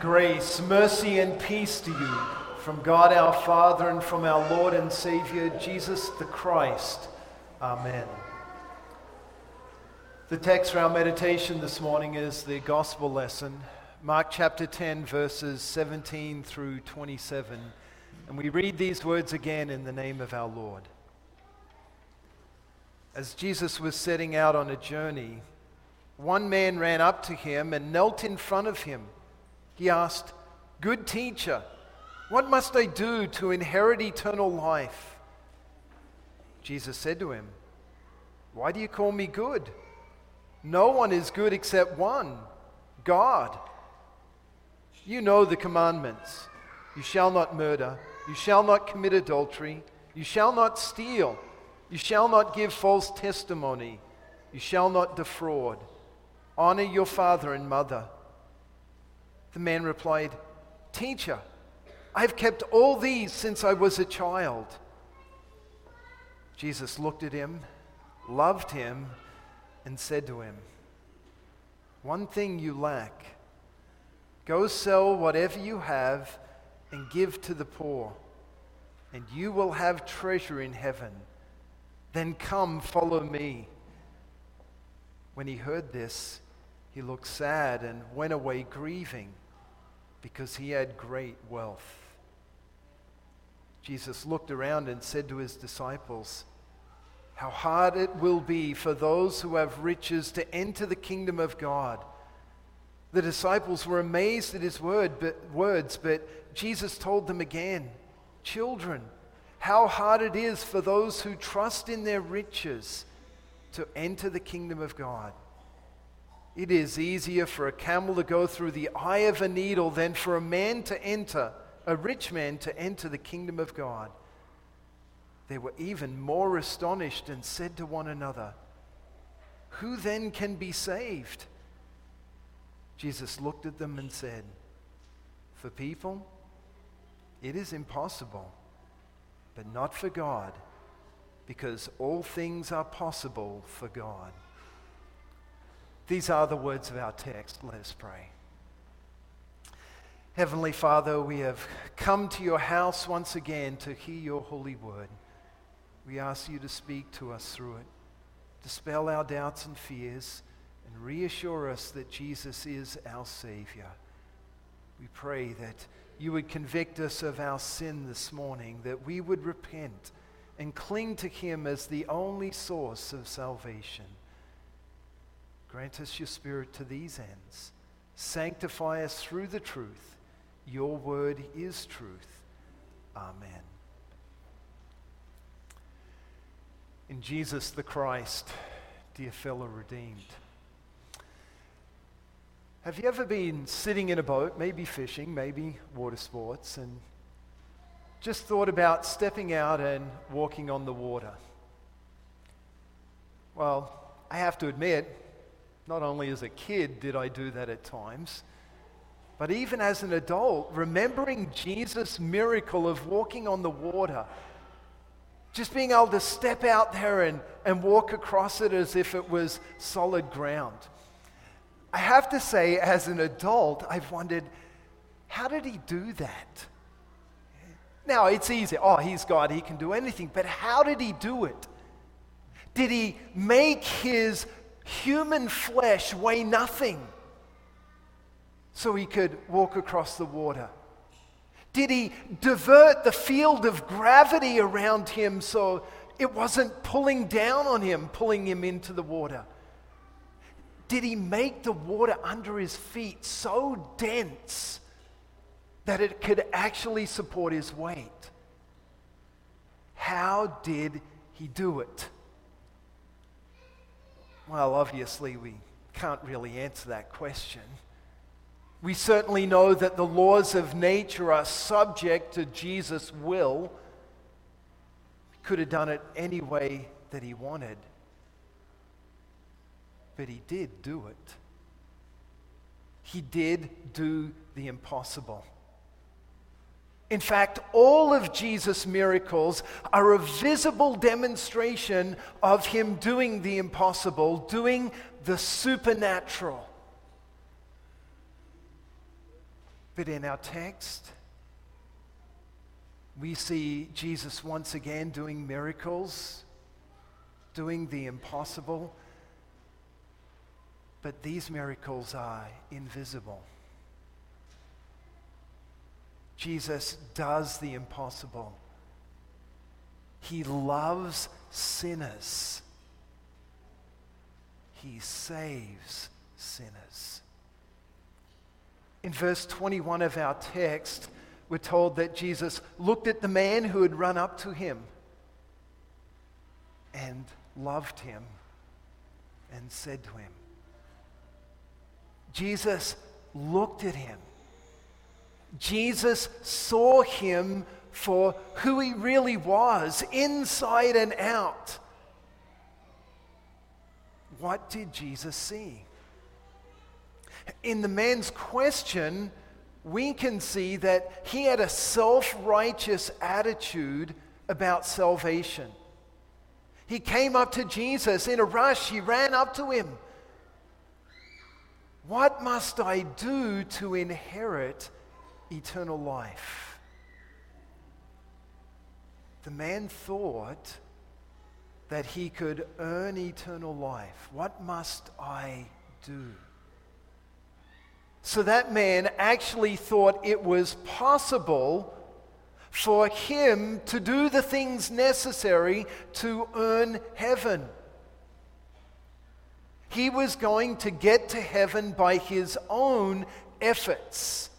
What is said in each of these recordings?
Grace, mercy, and peace to you from God our Father and from our Lord and Savior, Jesus the Christ. Amen. The text for our meditation this morning is the gospel lesson, Mark chapter 10, verses 17 through 27. And we read these words again in the name of our Lord. As Jesus was setting out on a journey, one man ran up to him and knelt in front of him. He asked, Good teacher, what must I do to inherit eternal life? Jesus said to him, Why do you call me good? No one is good except one, God. You know the commandments. You shall not murder. You shall not commit adultery. You shall not steal. You shall not give false testimony. You shall not defraud. Honor your father and mother. The man replied, Teacher, I have kept all these since I was a child. Jesus looked at him, loved him, and said to him, One thing you lack. Go sell whatever you have and give to the poor, and you will have treasure in heaven. Then come, follow me. When he heard this, he looked sad and went away grieving because he had great wealth. Jesus looked around and said to his disciples, How hard it will be for those who have riches to enter the kingdom of God. The disciples were amazed at his word, but, words, but Jesus told them again, Children, how hard it is for those who trust in their riches to enter the kingdom of God. It is easier for a camel to go through the eye of a needle than for a man to enter, a rich man to enter the kingdom of God. They were even more astonished and said to one another, Who then can be saved? Jesus looked at them and said, For people, it is impossible, but not for God, because all things are possible for God. These are the words of our text. Let us pray. Heavenly Father, we have come to your house once again to hear your holy word. We ask you to speak to us through it, dispel our doubts and fears, and reassure us that Jesus is our Savior. We pray that you would convict us of our sin this morning, that we would repent and cling to him as the only source of salvation. Grant us your Spirit to these ends. Sanctify us through the truth. Your word is truth. Amen. In Jesus the Christ, dear fellow redeemed. Have you ever been sitting in a boat, maybe fishing, maybe water sports, and just thought about stepping out and walking on the water? Well, I have to admit, not only as a kid did I do that at times, but even as an adult, remembering Jesus' miracle of walking on the water, just being able to step out there and, and walk across it as if it was solid ground. I have to say, as an adult, I've wondered, how did he do that? Now, it's easy. Oh, he's God, he can do anything. But how did he do it? Did he make his human flesh weigh nothing so he could walk across the water? Did he divert the field of gravity around him so it wasn't pulling down on him, pulling him into the water? Did he make the water under his feet so dense that it could actually support his weight? How did he do it? Well, obviously, we can't really answer that question. We certainly know that the laws of nature are subject to Jesus' will. He could have done it any way that he wanted, but he did do it. He did do the impossible. In fact, all of Jesus' miracles are a visible demonstration of him doing the impossible, doing the supernatural. But in our text, we see Jesus once again doing miracles, doing the impossible. But these miracles are invisible. Jesus does the impossible. He loves sinners. He saves sinners. In verse 21 of our text, we're told that Jesus looked at the man who had run up to him and loved him and said to him, Jesus looked at him. Jesus saw him for who he really was, inside and out. What did Jesus see? In the man's question, we can see that he had a self righteous attitude about salvation. He came up to Jesus in a rush, he ran up to him. What must I do to inherit eternal life? The man thought that he could earn eternal life. What must I do? So that man actually thought it was possible for him to do the things necessary to earn heaven. He was going to get to heaven by his own efforts.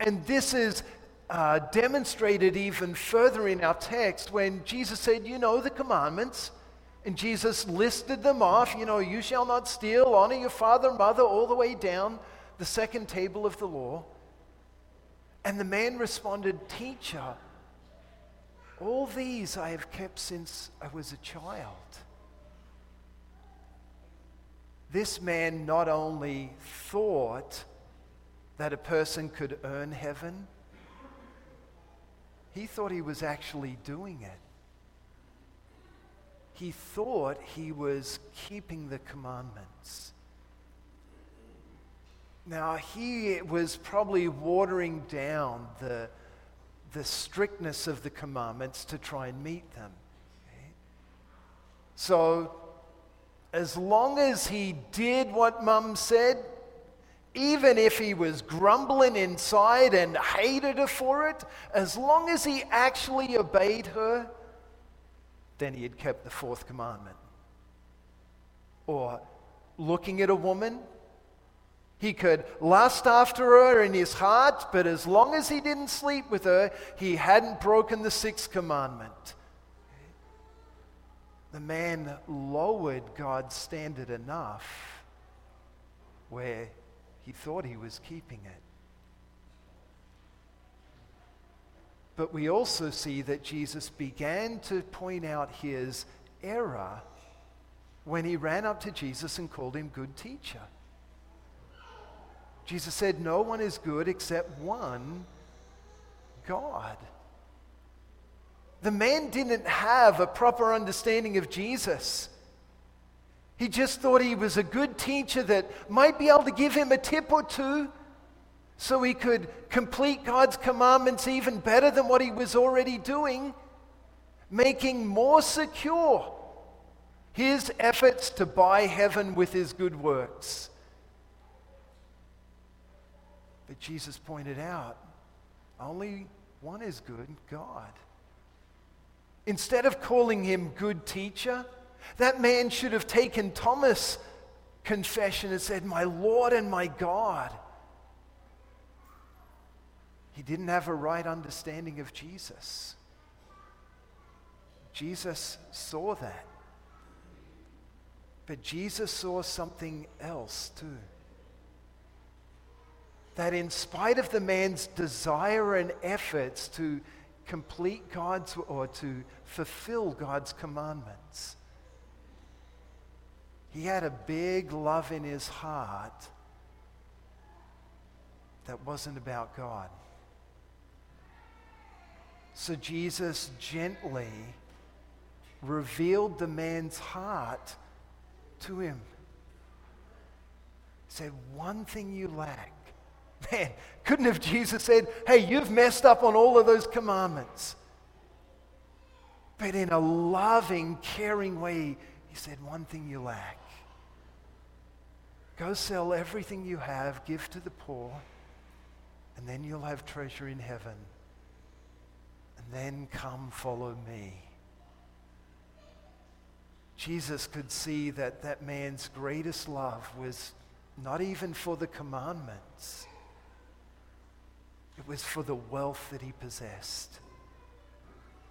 And this is uh, demonstrated even further in our text when Jesus said, You know the commandments. And Jesus listed them off. You know, you shall not steal, honor your father and mother, all the way down the second table of the law. And the man responded, Teacher, all these I have kept since I was a child. This man not only thought that a person could earn heaven, he thought he was actually doing it he thought he was keeping the commandments. Now, he was probably watering down the, the strictness of the commandments to try and meet them. Okay? So, as long as he did what mum said, even if he was grumbling inside and hated her for it, as long as he actually obeyed her, then he had kept the fourth commandment. Or looking at a woman, he could lust after her in his heart, but as long as he didn't sleep with her, he hadn't broken the sixth commandment. The man lowered God's standard enough where he thought he was keeping it. But we also see that Jesus began to point out his error when he ran up to Jesus and called him good teacher. Jesus said, No one is good except one, God. The man didn't have a proper understanding of Jesus. He just thought he was a good teacher that might be able to give him a tip or two so he could complete God's commandments even better than what he was already doing, making more secure his efforts to buy heaven with his good works. But Jesus pointed out only one is good God. Instead of calling him good teacher, that man should have taken Thomas' confession and said, My Lord and my God. He didn't have a right understanding of Jesus. Jesus saw that. But Jesus saw something else too. That in spite of the man's desire and efforts to complete God's or to fulfill God's commandments, he had a big love in his heart that wasn't about God. So Jesus gently revealed the man's heart to him. He said, One thing you lack. Man, couldn't have Jesus said, Hey, you've messed up on all of those commandments? But in a loving, caring way, said, One thing you lack. Go sell everything you have, give to the poor, and then you'll have treasure in heaven. And then come follow me. Jesus could see that that man's greatest love was not even for the commandments, it was for the wealth that he possessed.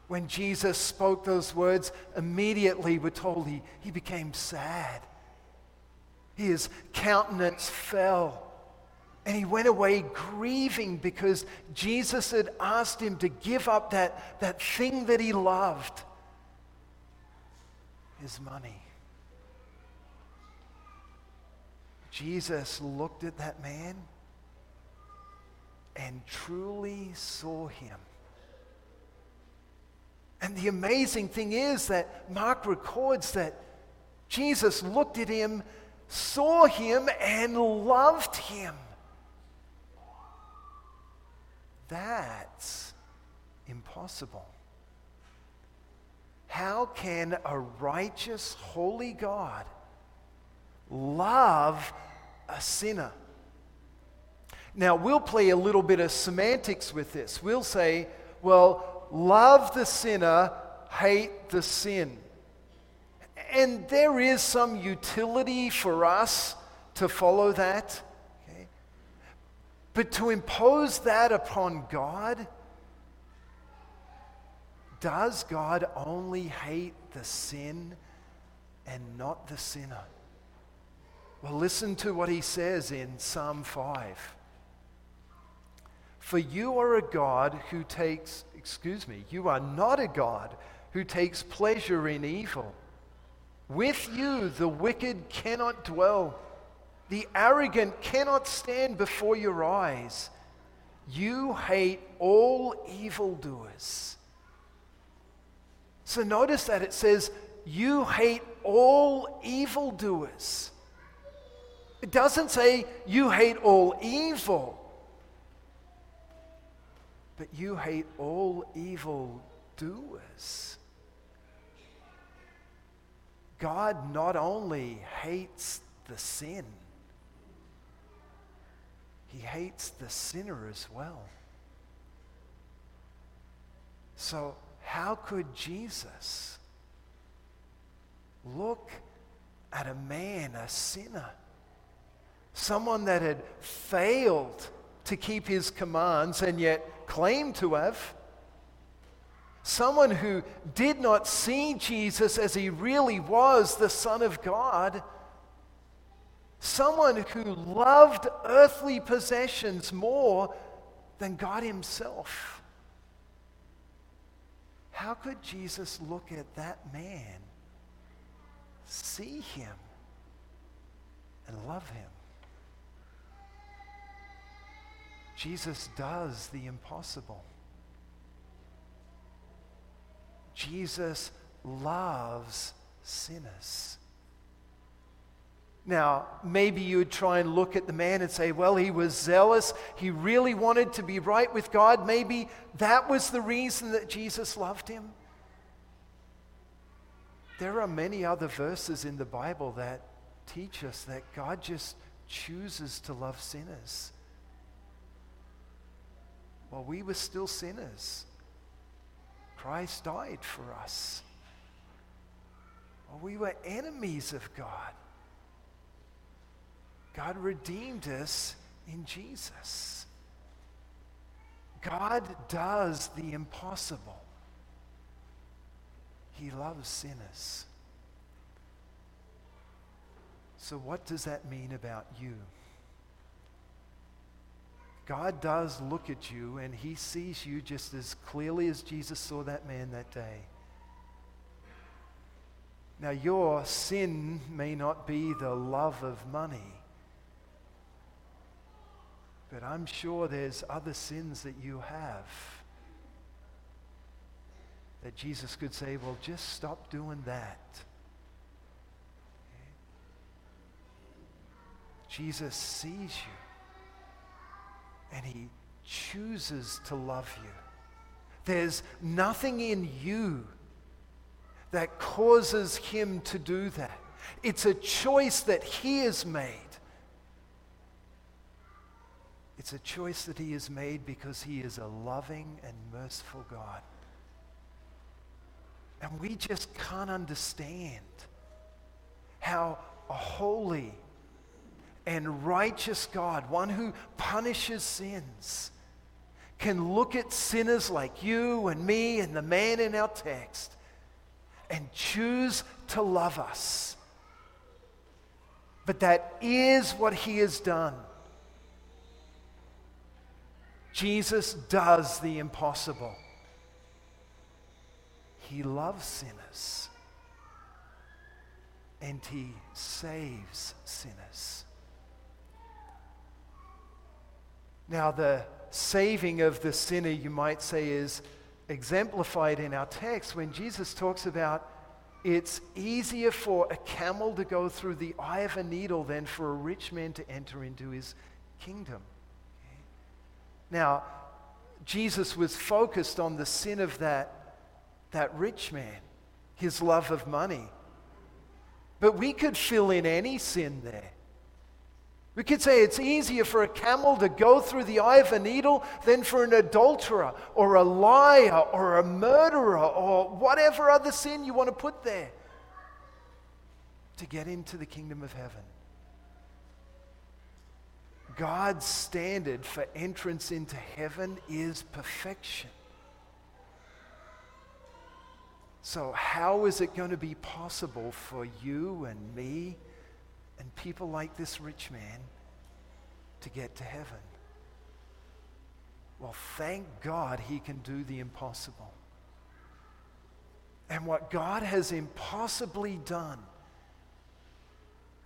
When Jesus spoke those words, immediately we're told he, he became sad. His countenance fell. And he went away grieving because Jesus had asked him to give up that, that thing that he loved his money. Jesus looked at that man and truly saw him. And the amazing thing is that Mark records that Jesus looked at him, saw him, and loved him. That's impossible. How can a righteous, holy God love a sinner? Now, we'll play a little bit of semantics with this. We'll say, well, love the sinner, hate the sin. And there is some utility for us to follow that. Okay? But to impose that upon God, does God only hate the sin and not the sinner? Well, listen to what he says in Psalm 5. For you are a God who takes, excuse me, you are not a God who takes pleasure in evil. With you, the wicked cannot dwell, the arrogant cannot stand before your eyes. You hate all evildoers so notice that it says, You hate all evildoers. It doesn't say you hate all evil, but you hate all evil doers. God not only hates the sin, he hates the sinner as well. So how could Jesus look at a man, a sinner, someone that had failed to keep his commands and yet claimed to have? Someone who did not see Jesus as he really was, the Son of God. Someone who loved earthly possessions more than God Himself. How could Jesus look at that man, see him, and love him? Jesus does the impossible. Jesus loves sinners. Now, maybe you would try and look at the man and say, well, he was zealous. He really wanted to be right with God. Maybe that was the reason that Jesus loved him. There are many other verses in the Bible that teach us that God just chooses to love sinners. While we were still sinners, Christ died for us. While we were enemies of God, God redeemed us in Jesus. God does the impossible. He loves sinners. So, what does that mean about you? God does look at you and he sees you just as clearly as Jesus saw that man that day. Now, your sin may not be the love of money. But I'm sure there's other sins that you have that Jesus could say, well, just stop doing that. Jesus sees you. And He chooses to love you. There's nothing in you that causes Him to do that. It's a choice that He has made. It's a choice that He has made because He is a loving and merciful God. And we just can't understand how a holy and righteous God, one who punishes sins, can look at sinners like you and me and the man in our text and choose to love us. But that is what he has done. Jesus does the impossible. He loves sinners and he saves sinners. Now, the saving of the sinner, you might say, is exemplified in our text when Jesus talks about it's easier for a camel to go through the eye of a needle than for a rich man to enter into his kingdom. Now, Jesus was focused on the sin of that, that rich man, his love of money. But we could fill in any sin there. We could say it's easier for a camel to go through the eye of a needle than for an adulterer or a liar or a murderer or whatever other sin you want to put there to get into the kingdom of heaven. God's standard for entrance into heaven is perfection. So, how is it going to be possible for you and me and people like this rich man to get to heaven. Well, thank God he can do the impossible. And what God has impossibly done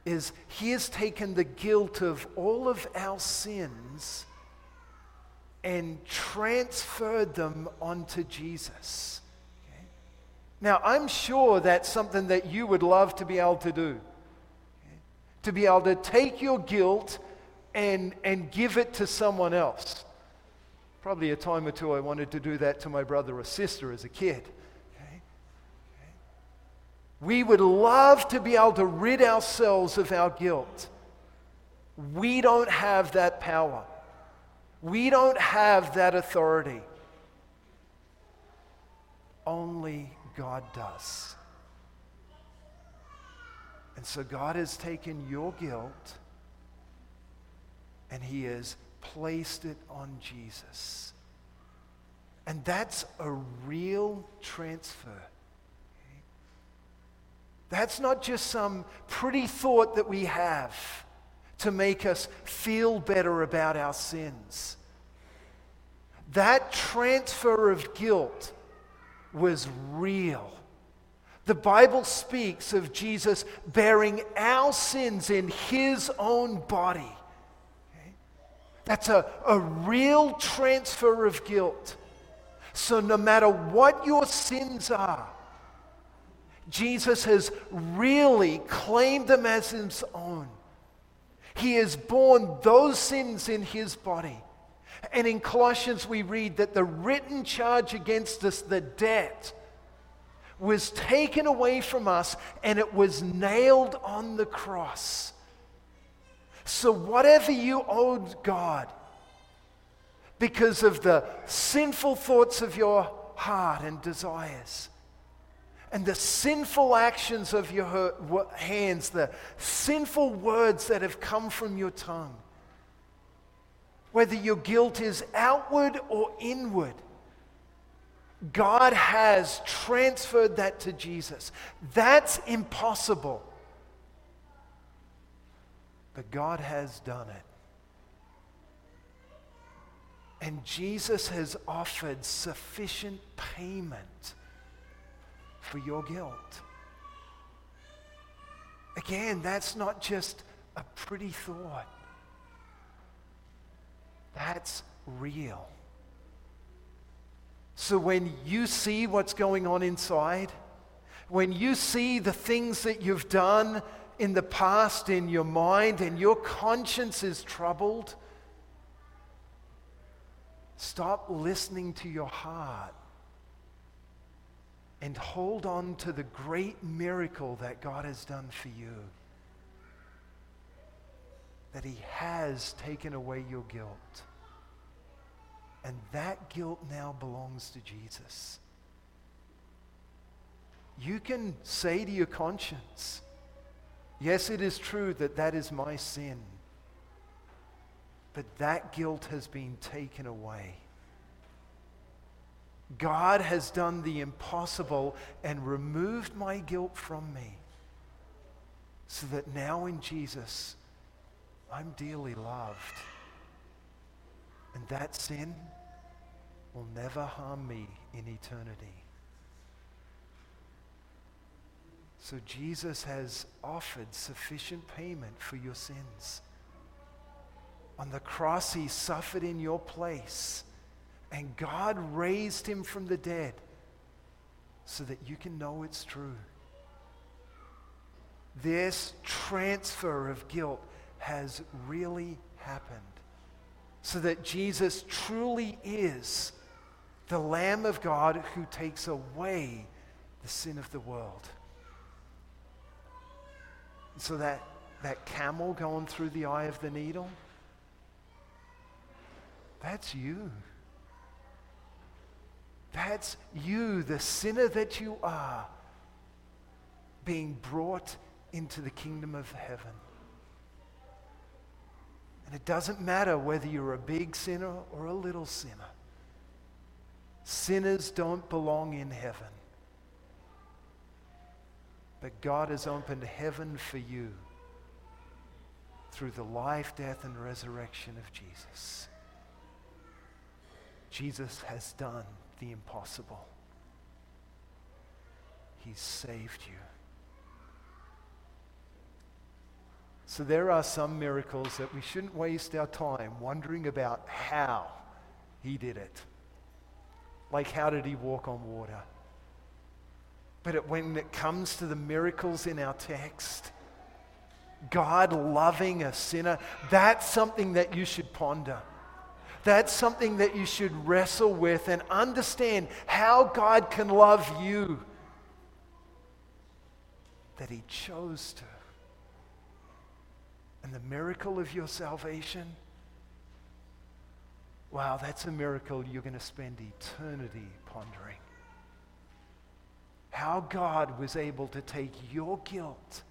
is he has taken the guilt of all of our sins and transferred them onto Jesus. Okay? Now, I'm sure that's something that you would love to be able to do to be able to take your guilt and, and give it to someone else. Probably a time or two I wanted to do that to my brother or sister as a kid. We would love to be able to rid ourselves of our guilt. We don't have that power. We don't have that authority. Only God does. And so God has taken your guilt and he has placed it on Jesus. And that's a real transfer. That's not just some pretty thought that we have to make us feel better about our sins. That transfer of guilt was real. The Bible speaks of Jesus bearing our sins in his own body. That's a, a real transfer of guilt. So, no matter what your sins are, Jesus has really claimed them as his own. He has borne those sins in his body. And in Colossians, we read that the written charge against us, the debt, was taken away from us and it was nailed on the cross. So, whatever you owed God because of the sinful thoughts of your heart and desires, and the sinful actions of your hands, the sinful words that have come from your tongue, whether your guilt is outward or inward, God has transferred that to Jesus. That's impossible. But God has done it. And Jesus has offered sufficient payment for your guilt. Again, that's not just a pretty thought, that's real. So when you see what's going on inside, when you see the things that you've done in the past in your mind and your conscience is troubled, Stop listening to your heart and hold on to the great miracle that God has done for you. That He has taken away your guilt. And that guilt now belongs to Jesus. You can say to your conscience, Yes, it is true that that is my sin, but that guilt has been taken away. God has done the impossible and removed my guilt from me so that now in Jesus, I'm dearly loved. That sin will never harm me in eternity. So Jesus has offered sufficient payment for your sins. On the cross, he suffered in your place. And God raised him from the dead so that you can know it's true. This transfer of guilt has really happened so that Jesus truly is the Lamb of God who takes away the sin of the world. So that, that camel going through the eye of the needle, that's you. That's you, the sinner that you are, being brought into the kingdom of heaven. And it doesn't matter whether you're a big sinner or a little sinner. Sinners don't belong in heaven. But God has opened heaven for you through the life, death, and resurrection of Jesus. Jesus has done the impossible. He's saved you. So there are some miracles that we shouldn't waste our time wondering about how he did it. Like, how did he walk on water? But it, when it comes to the miracles in our text, God loving a sinner, that's something that you should ponder. That's something that you should wrestle with and understand how God can love you. That He chose to. And the miracle of your salvation, wow, that's a miracle you're going to spend eternity pondering. How God was able to take your guilt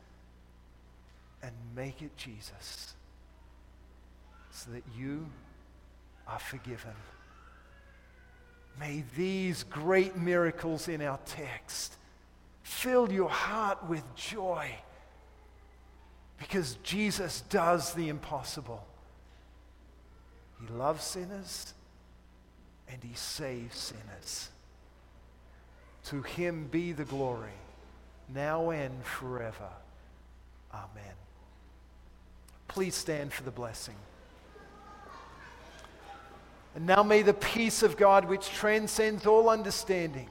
and make it Jesus so that you are forgiven. May these great miracles in our text fill your heart with joy because Jesus does the impossible. He loves sinners and he saves sinners. To him be the glory, now and forever. Amen. Please stand for the blessing. And now may the peace of God, which transcends all understanding,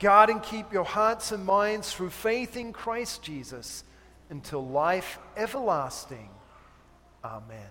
guard and keep your hearts and minds through faith in Christ Jesus until life everlasting. Amen.